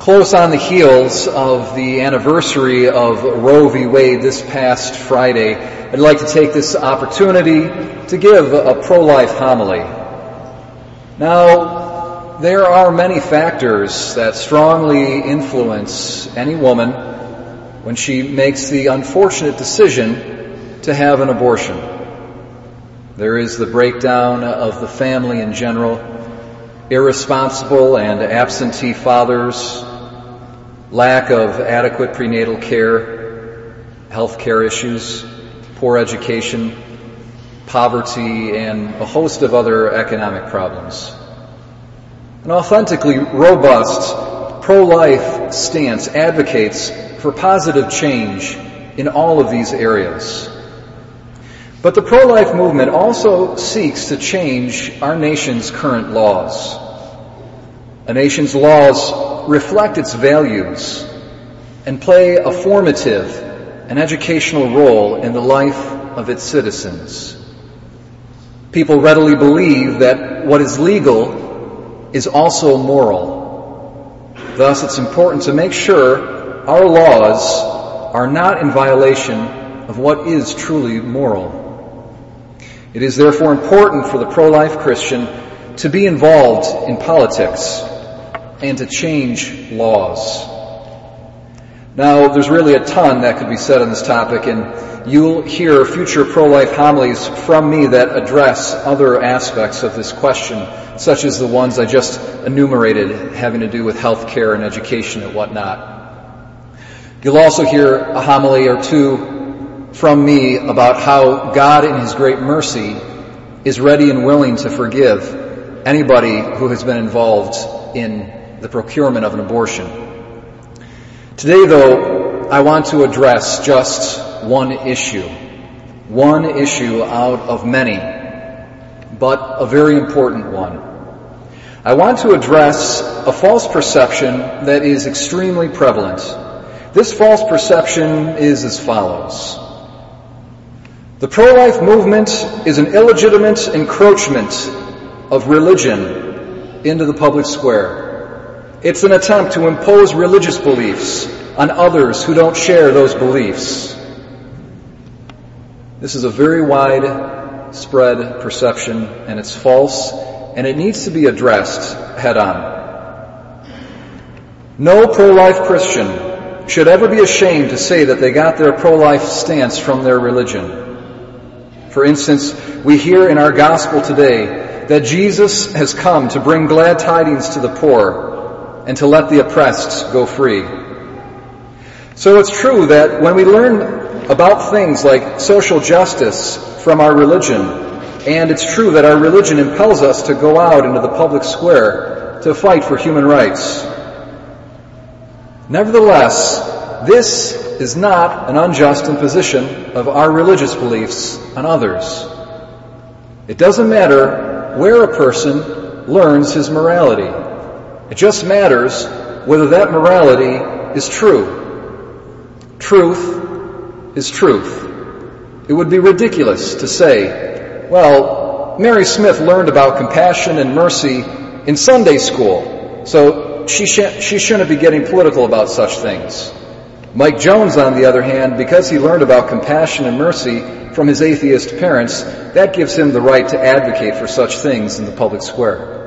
Close on the heels of the anniversary of Roe v. Wade this past Friday, I'd like to take this opportunity to give a pro-life homily. Now, there are many factors that strongly influence any woman when she makes the unfortunate decision to have an abortion. There is the breakdown of the family in general, irresponsible and absentee fathers, lack of adequate prenatal care, health care issues, poor education, poverty, and a host of other economic problems. An authentically robust pro-life stance advocates for positive change in all of these areas. But the pro-life movement also seeks to change our nation's current laws. A nation's laws reflect its values and play a formative and educational role in the life of its citizens. People readily believe that what is legal is also moral. Thus, it's important to make sure our laws are not in violation of what is truly moral. It is therefore important for the pro-life Christian to be involved in politics and to change laws. Now, there's really a ton that could be said on this topic, and you'll hear future pro-life homilies from me that address other aspects of this question, such as the ones I just enumerated having to do with health care and education and whatnot. You'll also hear a homily or two from me about how God in His great mercy is ready and willing to forgive anybody who has been involved in the procurement of an abortion. Today though, I want to address just one issue. One issue out of many, but a very important one. I want to address a false perception that is extremely prevalent. This false perception is as follows. The pro-life movement is an illegitimate encroachment of religion into the public square. It's an attempt to impose religious beliefs on others who don't share those beliefs. This is a very widespread perception and it's false and it needs to be addressed head on. No pro-life Christian should ever be ashamed to say that they got their pro-life stance from their religion. For instance, we hear in our gospel today that Jesus has come to bring glad tidings to the poor and to let the oppressed go free. So it's true that when we learn about things like social justice from our religion, and it's true that our religion impels us to go out into the public square to fight for human rights. Nevertheless, this is not an unjust imposition of our religious beliefs on others. It doesn't matter where a person learns his morality. It just matters whether that morality is true. Truth is truth. It would be ridiculous to say, well, Mary Smith learned about compassion and mercy in Sunday school, so she, sh- she shouldn't be getting political about such things. Mike Jones, on the other hand, because he learned about compassion and mercy from his atheist parents, that gives him the right to advocate for such things in the public square.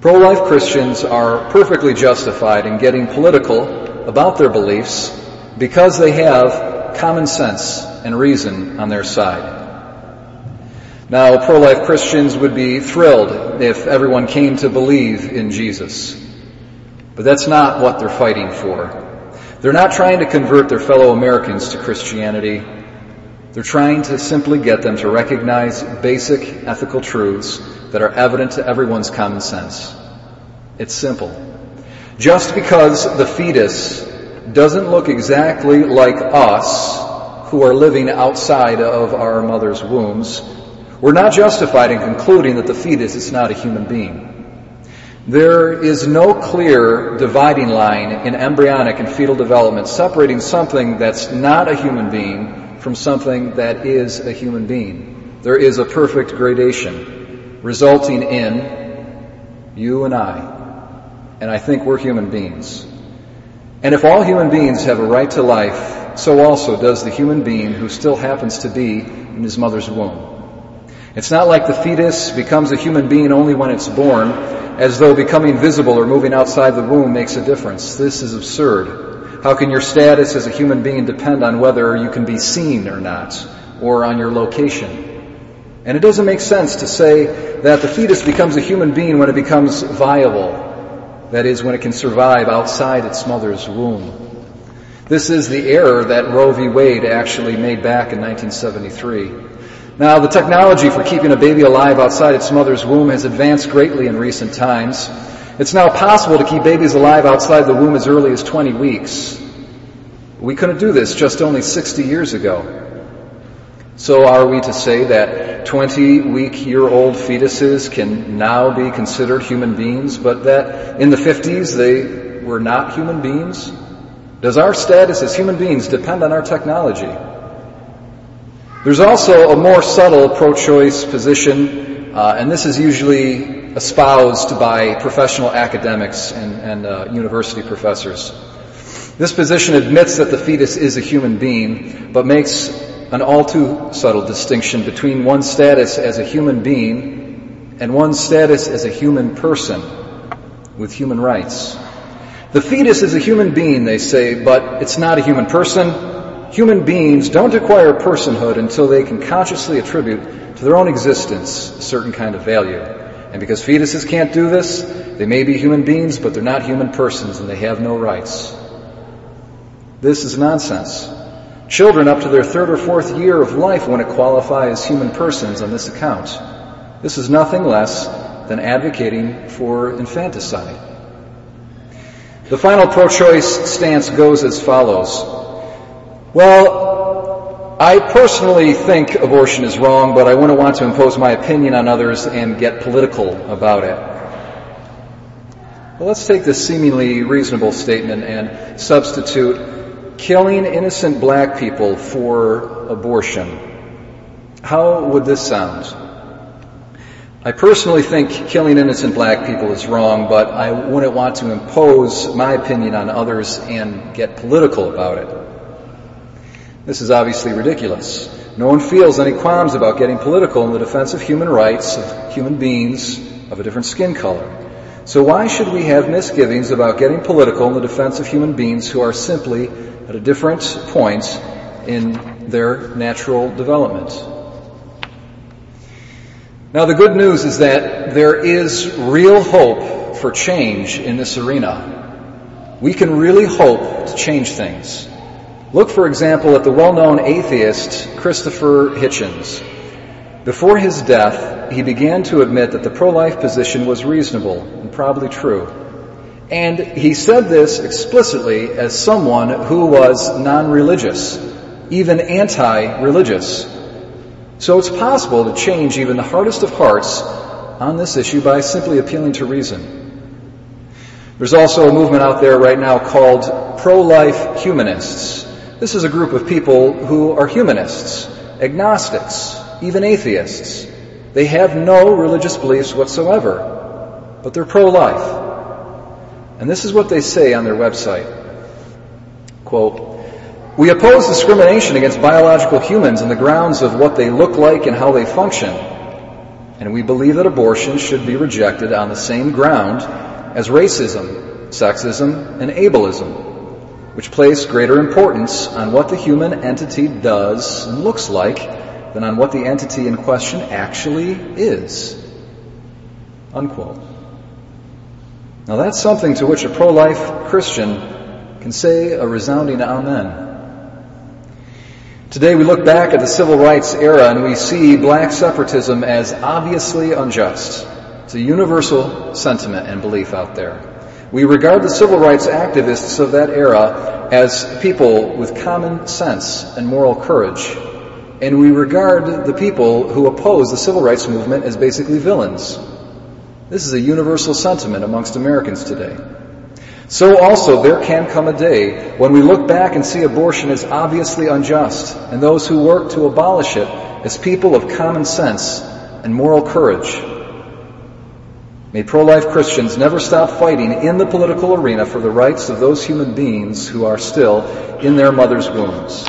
Pro-life Christians are perfectly justified in getting political about their beliefs because they have common sense and reason on their side. Now, pro-life Christians would be thrilled if everyone came to believe in Jesus. But that's not what they're fighting for. They're not trying to convert their fellow Americans to Christianity. They're trying to simply get them to recognize basic ethical truths that are evident to everyone's common sense. It's simple. Just because the fetus doesn't look exactly like us who are living outside of our mother's wombs, we're not justified in concluding that the fetus is not a human being. There is no clear dividing line in embryonic and fetal development separating something that's not a human being from something that is a human being. There is a perfect gradation resulting in you and I. and I think we're human beings. And if all human beings have a right to life, so also does the human being who still happens to be in his mother's womb. It's not like the fetus becomes a human being only when it's born, as though becoming visible or moving outside the womb makes a difference. This is absurd. How can your status as a human being depend on whether you can be seen or not, or on your location? And it doesn't make sense to say that the fetus becomes a human being when it becomes viable, that is, when it can survive outside its mother's womb. This is the error that Roe v. Wade actually made back in 1973. Now, the technology for keeping a baby alive outside its mother's womb has advanced greatly in recent times. It's now possible to keep babies alive outside the womb as early as 20 weeks. We couldn't do this just only 60 years ago. So are we to say that 20 week year old fetuses can now be considered human beings, but that in the 50s they were not human beings? Does our status as human beings depend on our technology? There's also a more subtle pro-choice position, uh, and this is usually espoused by professional academics and, and uh, university professors. This position admits that the fetus is a human being, but makes an all too subtle distinction between one's status as a human being and one's status as a human person with human rights. The fetus is a human being, they say, but it's not a human person. Human beings don't acquire personhood until they can consciously attribute to their own existence a certain kind of value. And because fetuses can't do this, they may be human beings, but they're not human persons and they have no rights. This is nonsense. Children up to their third or fourth year of life wouldn't qualify as human persons on this account. This is nothing less than advocating for infanticide. The final pro-choice stance goes as follows. Well, I personally think abortion is wrong, but I wouldn't want to impose my opinion on others and get political about it. Well, let's take this seemingly reasonable statement and substitute killing innocent black people for abortion. How would this sound? I personally think killing innocent black people is wrong, but I wouldn't want to impose my opinion on others and get political about it. This is obviously ridiculous. No one feels any qualms about getting political in the defense of human rights, of human beings of a different skin color. So why should we have misgivings about getting political in the defense of human beings who are simply at a different point in their natural development. Now the good news is that there is real hope for change in this arena. We can really hope to change things. Look, for example, at the well-known atheist Christopher Hitchens. Before his death, he began to admit that the pro-life position was reasonable and probably true. And he said this explicitly as someone who was non-religious, even anti-religious. So it's possible to change even the hardest of hearts on this issue by simply appealing to reason. There's also a movement out there right now called pro-life humanists. This is a group of people who are humanists, agnostics, even atheists. They have no religious beliefs whatsoever, but they're pro-life. And this is what they say on their website. Quote, we oppose discrimination against biological humans on the grounds of what they look like and how they function. And we believe that abortion should be rejected on the same ground as racism, sexism, and ableism, which place greater importance on what the human entity does and looks like than on what the entity in question actually is. Unquote. Now that's something to which a pro-life Christian can say a resounding amen. Today we look back at the civil rights era and we see black separatism as obviously unjust. It's a universal sentiment and belief out there. We regard the civil rights activists of that era as people with common sense and moral courage. And we regard the people who oppose the civil rights movement as basically villains. This is a universal sentiment amongst Americans today. So also there can come a day when we look back and see abortion as obviously unjust and those who work to abolish it as people of common sense and moral courage. May pro life Christians never stop fighting in the political arena for the rights of those human beings who are still in their mother's wombs.